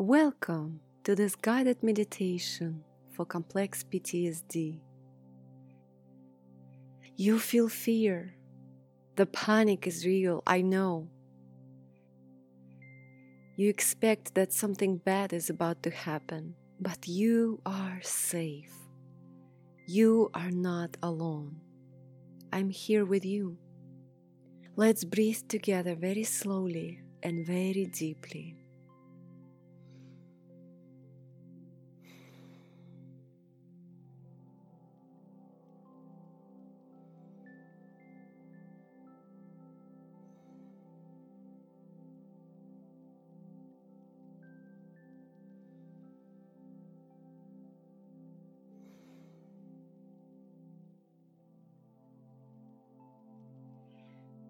Welcome to this guided meditation for complex PTSD. You feel fear. The panic is real, I know. You expect that something bad is about to happen, but you are safe. You are not alone. I'm here with you. Let's breathe together very slowly and very deeply.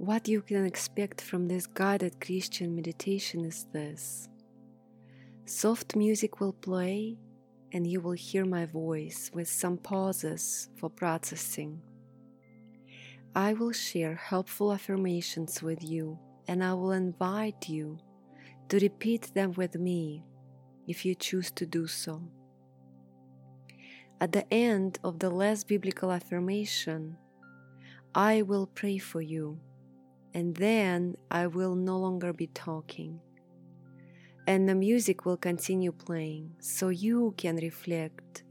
What you can expect from this guided Christian meditation is this soft music will play, and you will hear my voice with some pauses for processing. I will share helpful affirmations with you, and I will invite you to repeat them with me if you choose to do so. At the end of the last biblical affirmation, I will pray for you and then I will no longer be talking. And the music will continue playing so you can reflect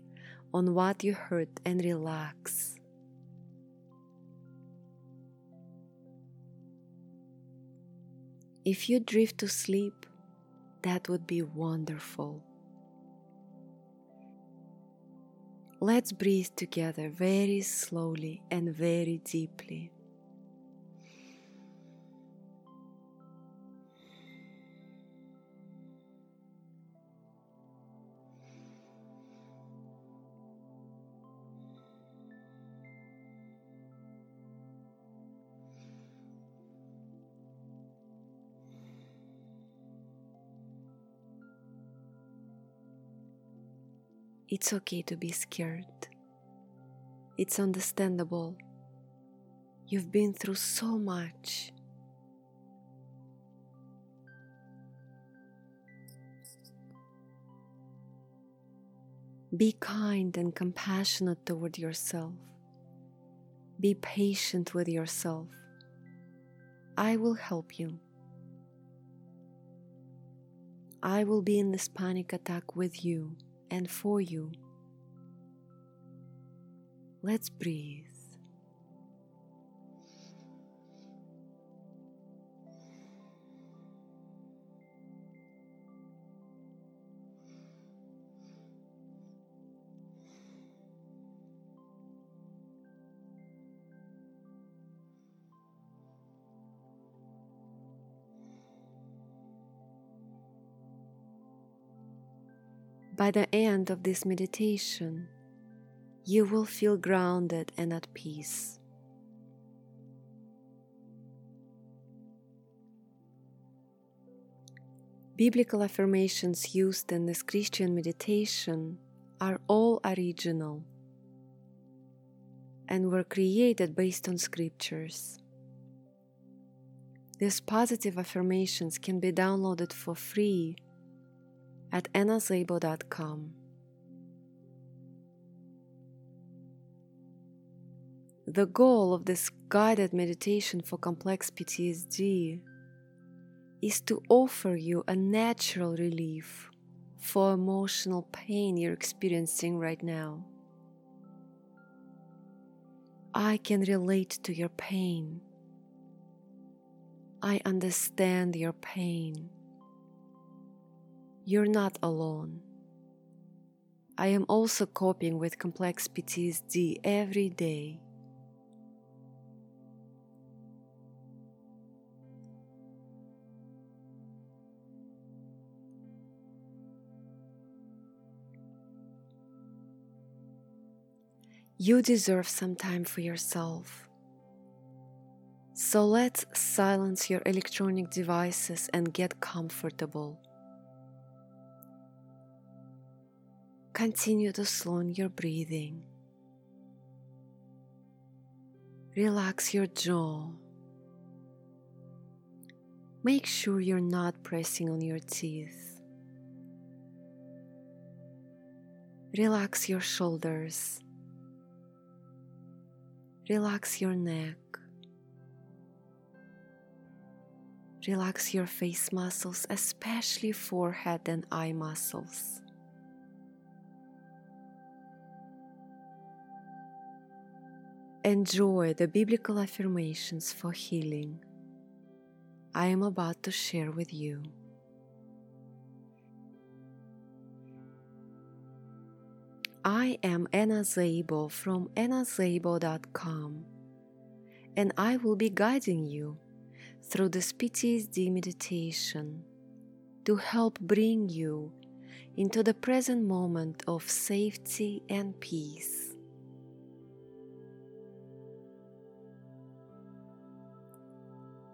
on what you heard and relax. If you drift to sleep, that would be wonderful. Let's breathe together very slowly and very deeply. It's okay to be scared. It's understandable. You've been through so much. Be kind and compassionate toward yourself. Be patient with yourself. I will help you. I will be in this panic attack with you and for you. Let's breathe. By the end of this meditation, you will feel grounded and at peace. Biblical affirmations used in this Christian meditation are all original and were created based on scriptures. These positive affirmations can be downloaded for free at annaszabo.com. The goal of this guided meditation for complex PTSD is to offer you a natural relief for emotional pain you're experiencing right now. I can relate to your pain. I understand your pain. You're not alone. I am also coping with complex PTSD every day. You deserve some time for yourself. So let's silence your electronic devices and get comfortable. Continue to slow your breathing. Relax your jaw. Make sure you're not pressing on your teeth. Relax your shoulders. Relax your neck. Relax your face muscles, especially forehead and eye muscles. Enjoy the biblical affirmations for healing I am about to share with you. I am Anna Szabo from annaszabo.com and I will be guiding you through this PTSD meditation to help bring you into the present moment of safety and peace.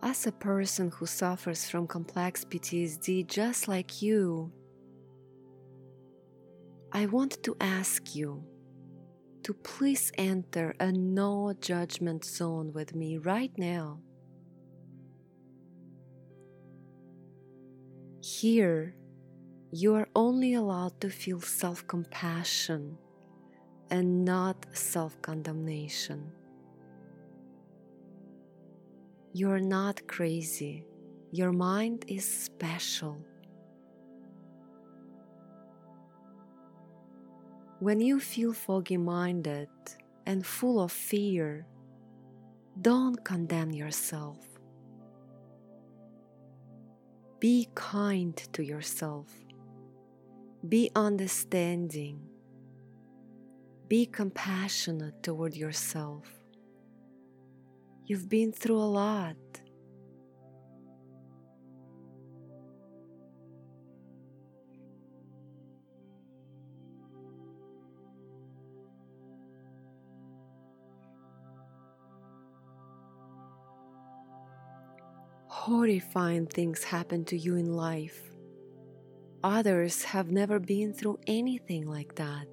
As a person who suffers from complex PTSD just like you, I want to ask you to please enter a no judgment zone with me right now. Here, you are only allowed to feel self compassion and not self condemnation. You are not crazy, your mind is special. When you feel foggy minded and full of fear, don't condemn yourself. Be kind to yourself. Be understanding. Be compassionate toward yourself. You've been through a lot. horrifying things happen to you in life. Others have never been through anything like that.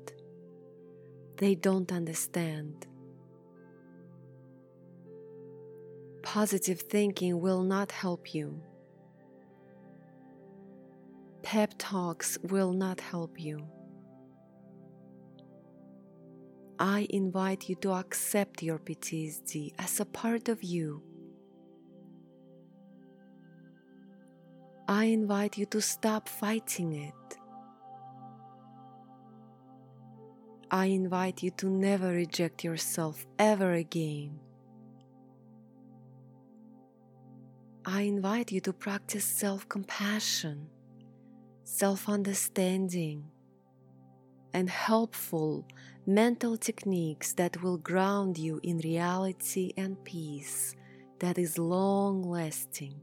They don't understand. Positive thinking will not help you. Pep talks will not help you. I invite you to accept your PTSD as a part of you I invite you to stop fighting it. I invite you to never reject yourself ever again. I invite you to practice self compassion, self understanding, and helpful mental techniques that will ground you in reality and peace that is long lasting.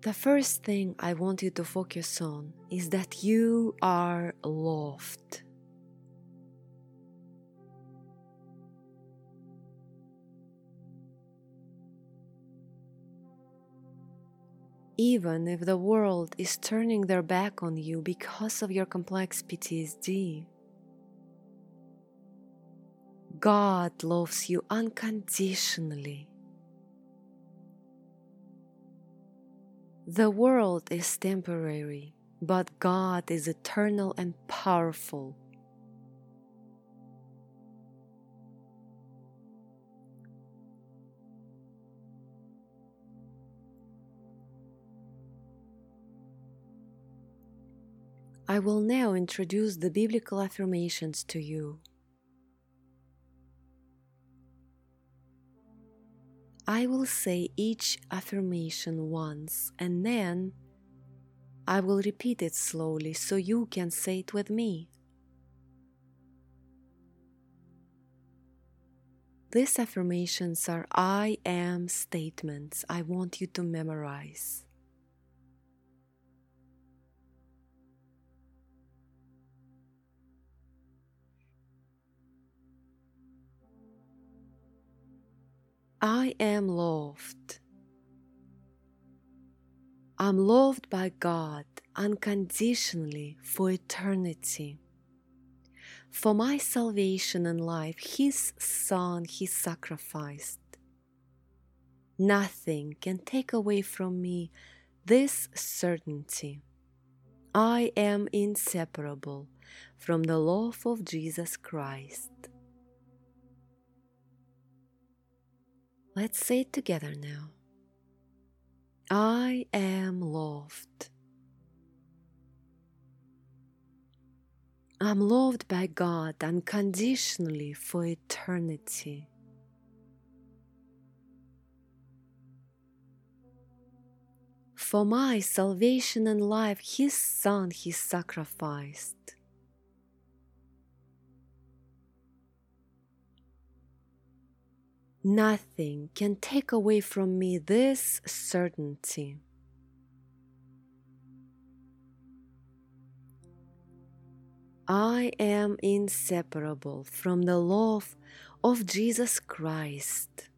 The first thing I want you to focus on is that you are loved. Even if the world is turning their back on you because of your complex PTSD, God loves you unconditionally. The world is temporary, but God is eternal and powerful. I will now introduce the biblical affirmations to you. I will say each affirmation once and then I will repeat it slowly so you can say it with me. These affirmations are I am statements I want you to memorize. I am loved. I'm loved by God unconditionally for eternity. For my salvation and life, His Son He sacrificed. Nothing can take away from me this certainty. I am inseparable from the love of Jesus Christ. Let's say it together now. I am loved. I'm loved by God unconditionally for eternity. For my salvation and life, His Son He sacrificed. Nothing can take away from me this certainty. I am inseparable from the love of Jesus Christ.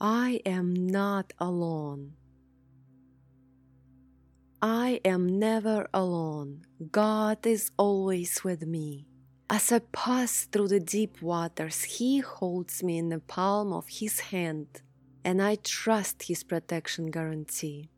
I am not alone. I am never alone. God is always with me. As I pass through the deep waters, He holds me in the palm of His hand, and I trust His protection guarantee.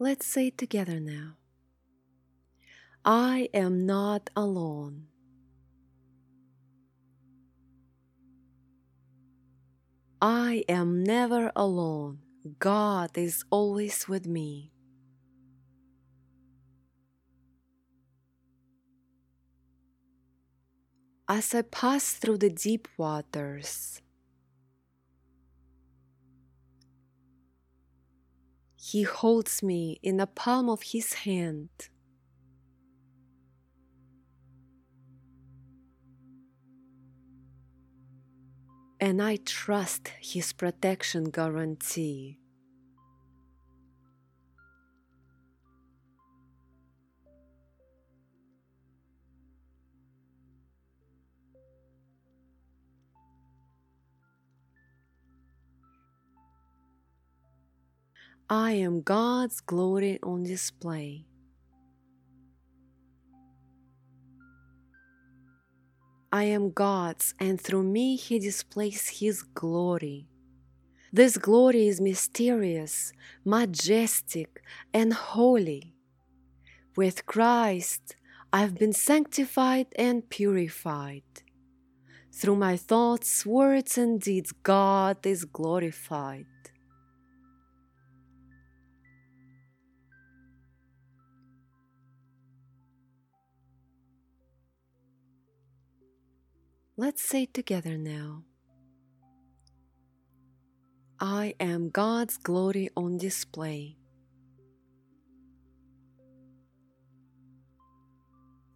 Let's say it together now. I am not alone. I am never alone. God is always with me. As I pass through the deep waters, He holds me in the palm of His hand. And I trust His protection guarantee. I am God's glory on display. I am God's, and through me He displays His glory. This glory is mysterious, majestic, and holy. With Christ, I've been sanctified and purified. Through my thoughts, words, and deeds, God is glorified. Let's say together now. I am God's glory on display.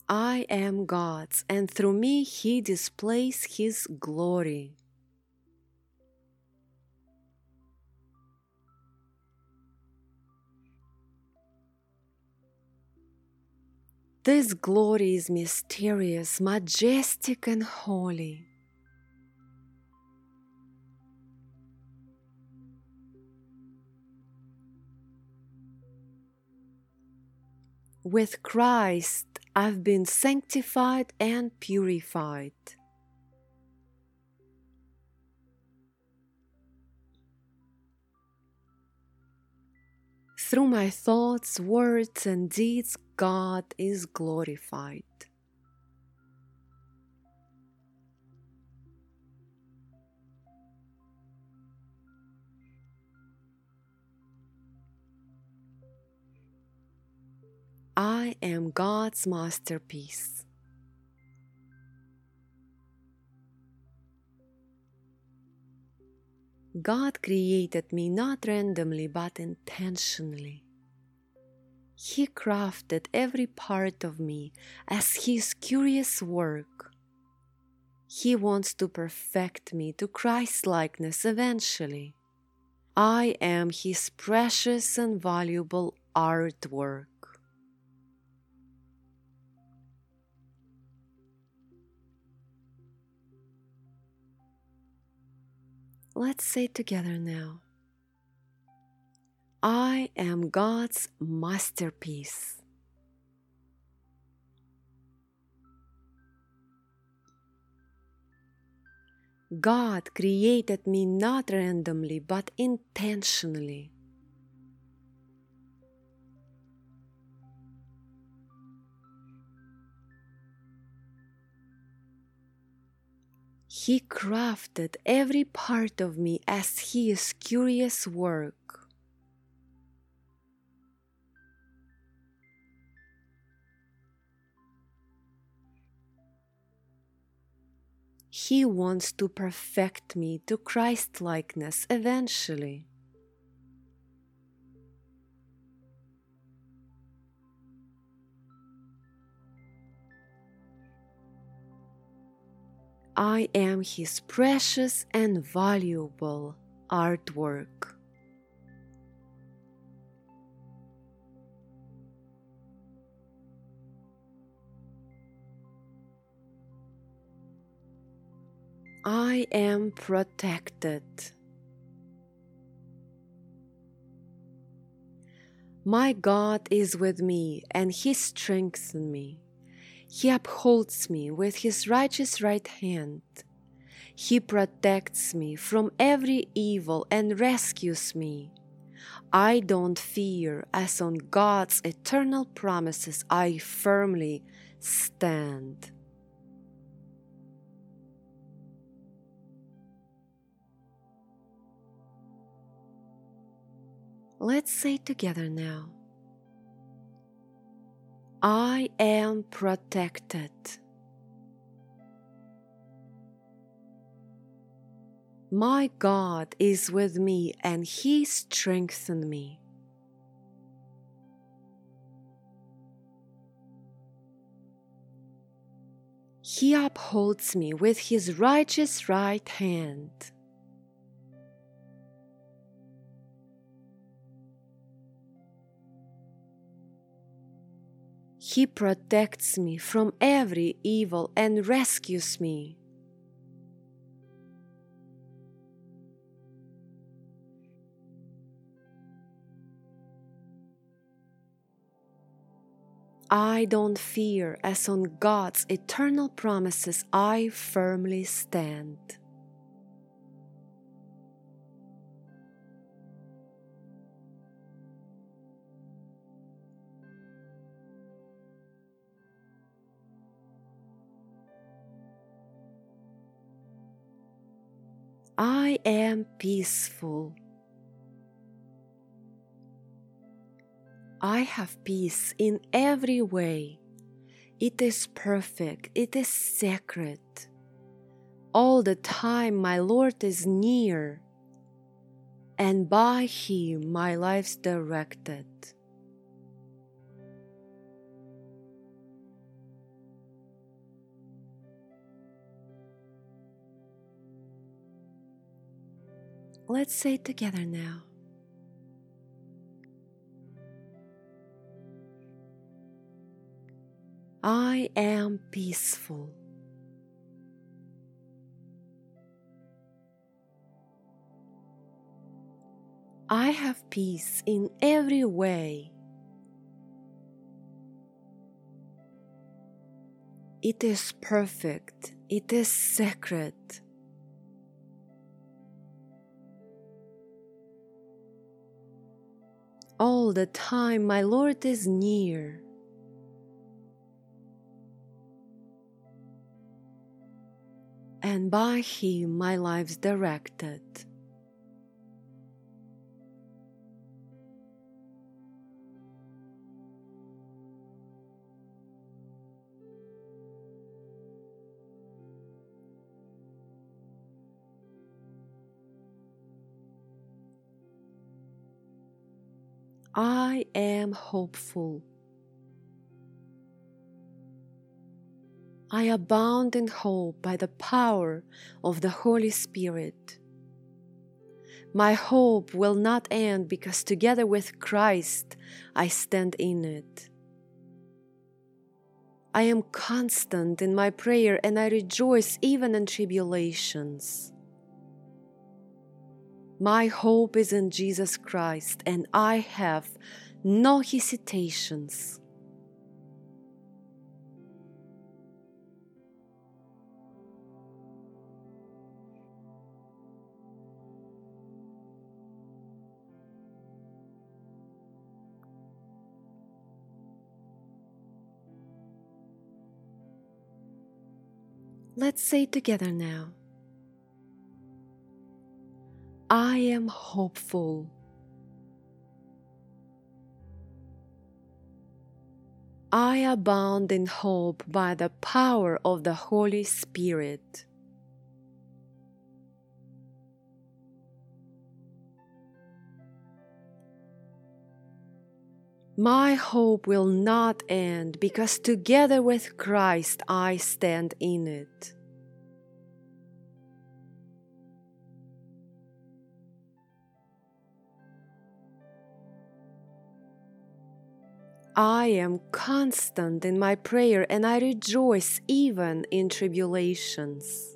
I am God's, and through me He displays His glory. This glory is mysterious, majestic, and holy. With Christ, I've been sanctified and purified. Through my thoughts, words, and deeds, God is glorified. I am God's masterpiece. God created me not randomly but intentionally. He crafted every part of me as His curious work. He wants to perfect me to Christ likeness eventually. I am His precious and valuable artwork. Let's say together now I am God's masterpiece. God created me not randomly but intentionally. He crafted every part of me as His curious work. He wants to perfect me to Christ likeness eventually. I am His precious and valuable artwork. I am protected. My God is with me and He strengthens me. He upholds me with His righteous right hand. He protects me from every evil and rescues me. I don't fear, as on God's eternal promises I firmly stand. Let's say together now I am protected. My God is with me and He strengthens me. He upholds me with His righteous right hand. He protects me from every evil and rescues me. I don't fear, as on God's eternal promises I firmly stand. I am peaceful. I have peace in every way. It is perfect, it is sacred. All the time, my Lord is near, and by Him my life's directed. Let's say it together now. I am peaceful. I have peace in every way. It is perfect. It is sacred. All the time, my Lord is near. And by Him, my life's directed. I am hopeful. I abound in hope by the power of the Holy Spirit. My hope will not end because together with Christ I stand in it. I am constant in my prayer and I rejoice even in tribulations. My hope is in Jesus Christ and I have no hesitations. Let's say together now I am hopeful. I abound in hope by the power of the Holy Spirit. My hope will not end because together with Christ I stand in it. I am constant in my prayer and I rejoice even in tribulations.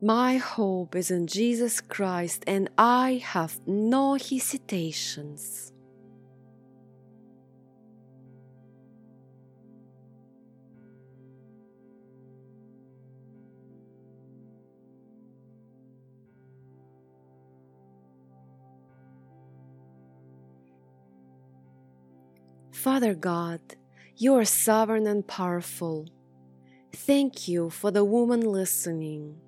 My hope is in Jesus Christ, and I have no hesitations. Father God, you are sovereign and powerful. Thank you for the woman listening.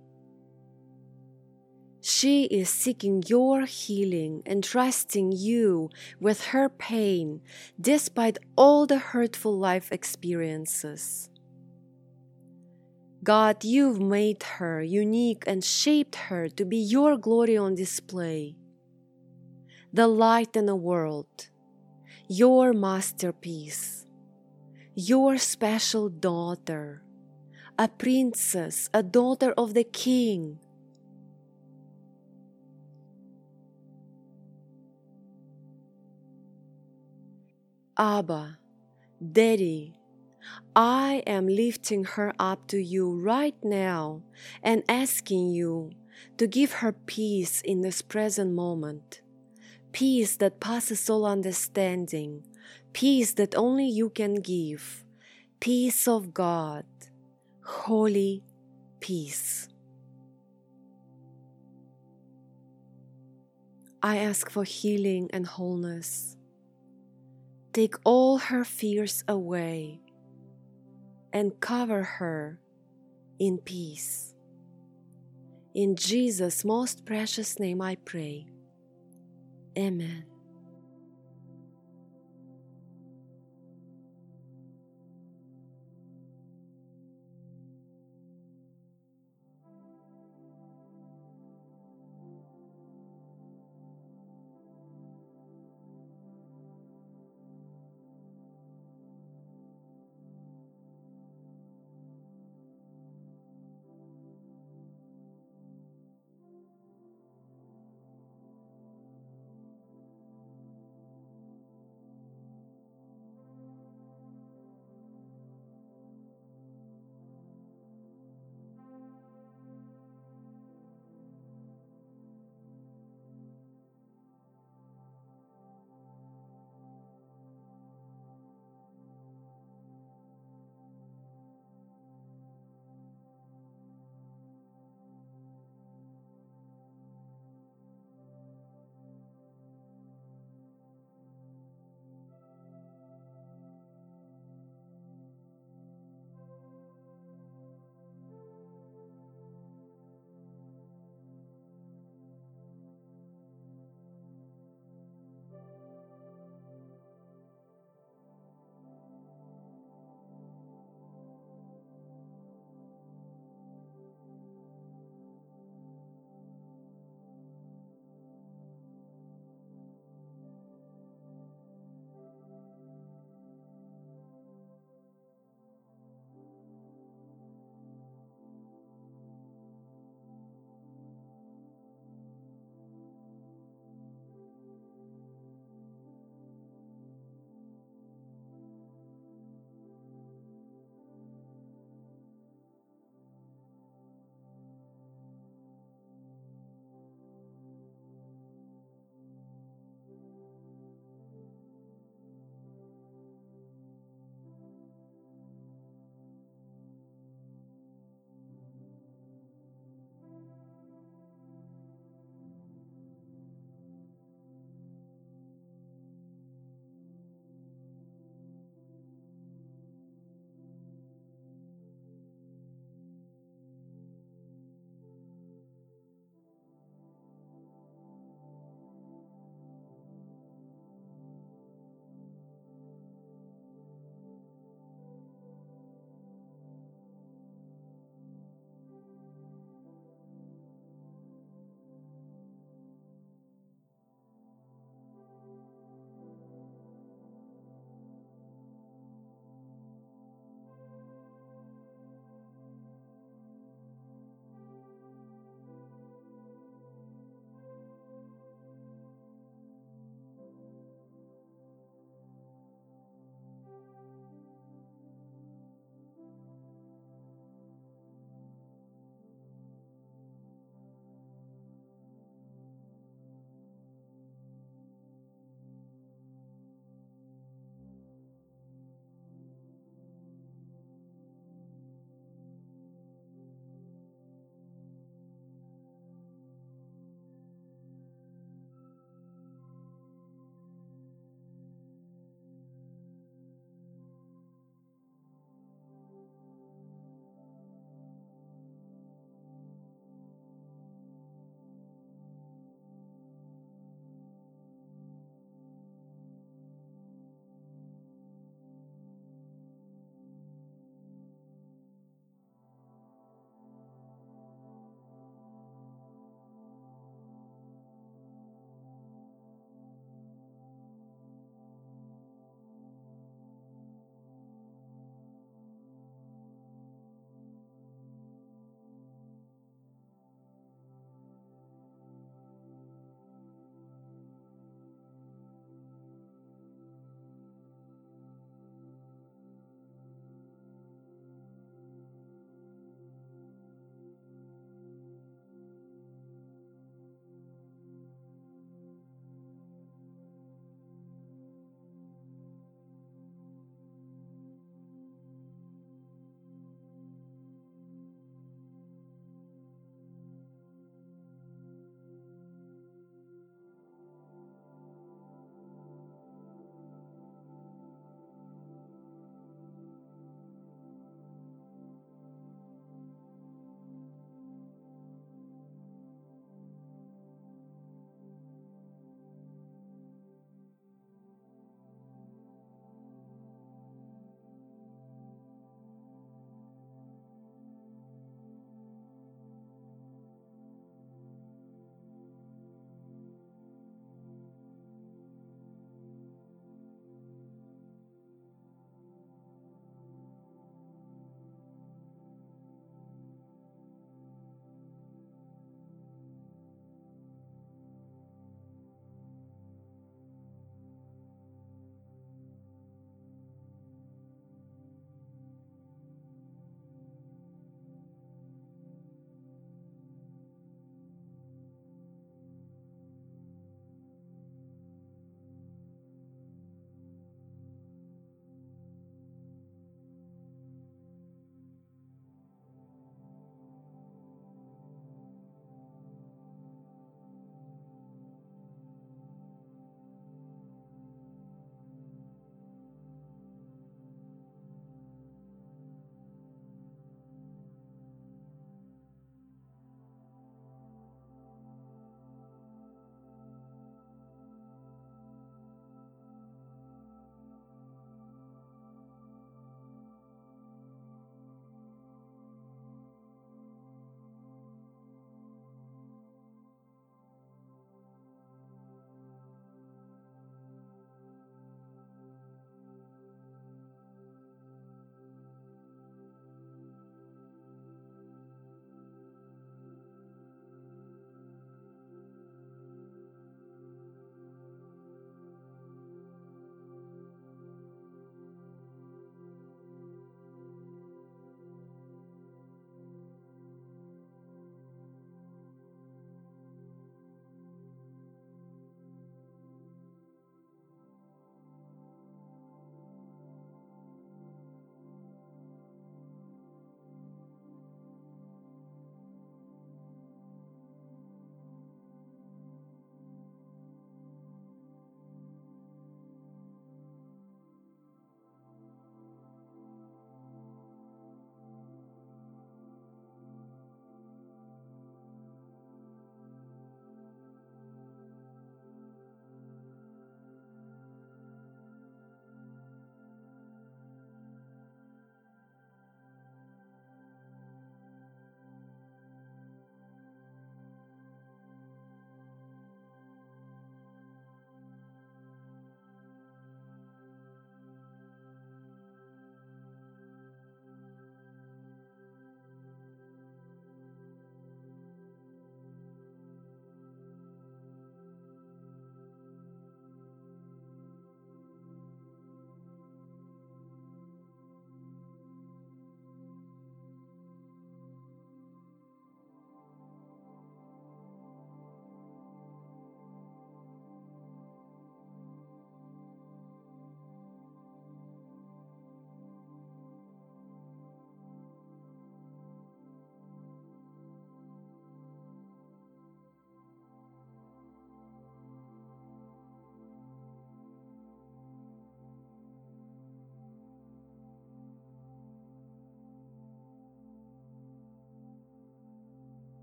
She is seeking your healing and trusting you with her pain despite all the hurtful life experiences. God, you've made her unique and shaped her to be your glory on display, the light in the world, your masterpiece, your special daughter, a princess, a daughter of the king Abba, Daddy, I am lifting her up to you right now and asking you to give her peace in this present moment. Peace that passes all understanding, peace that only you can give, peace of God, holy peace. I ask for healing and wholeness Take all her fears away and cover her in peace. In Jesus' most precious name I pray. Amen.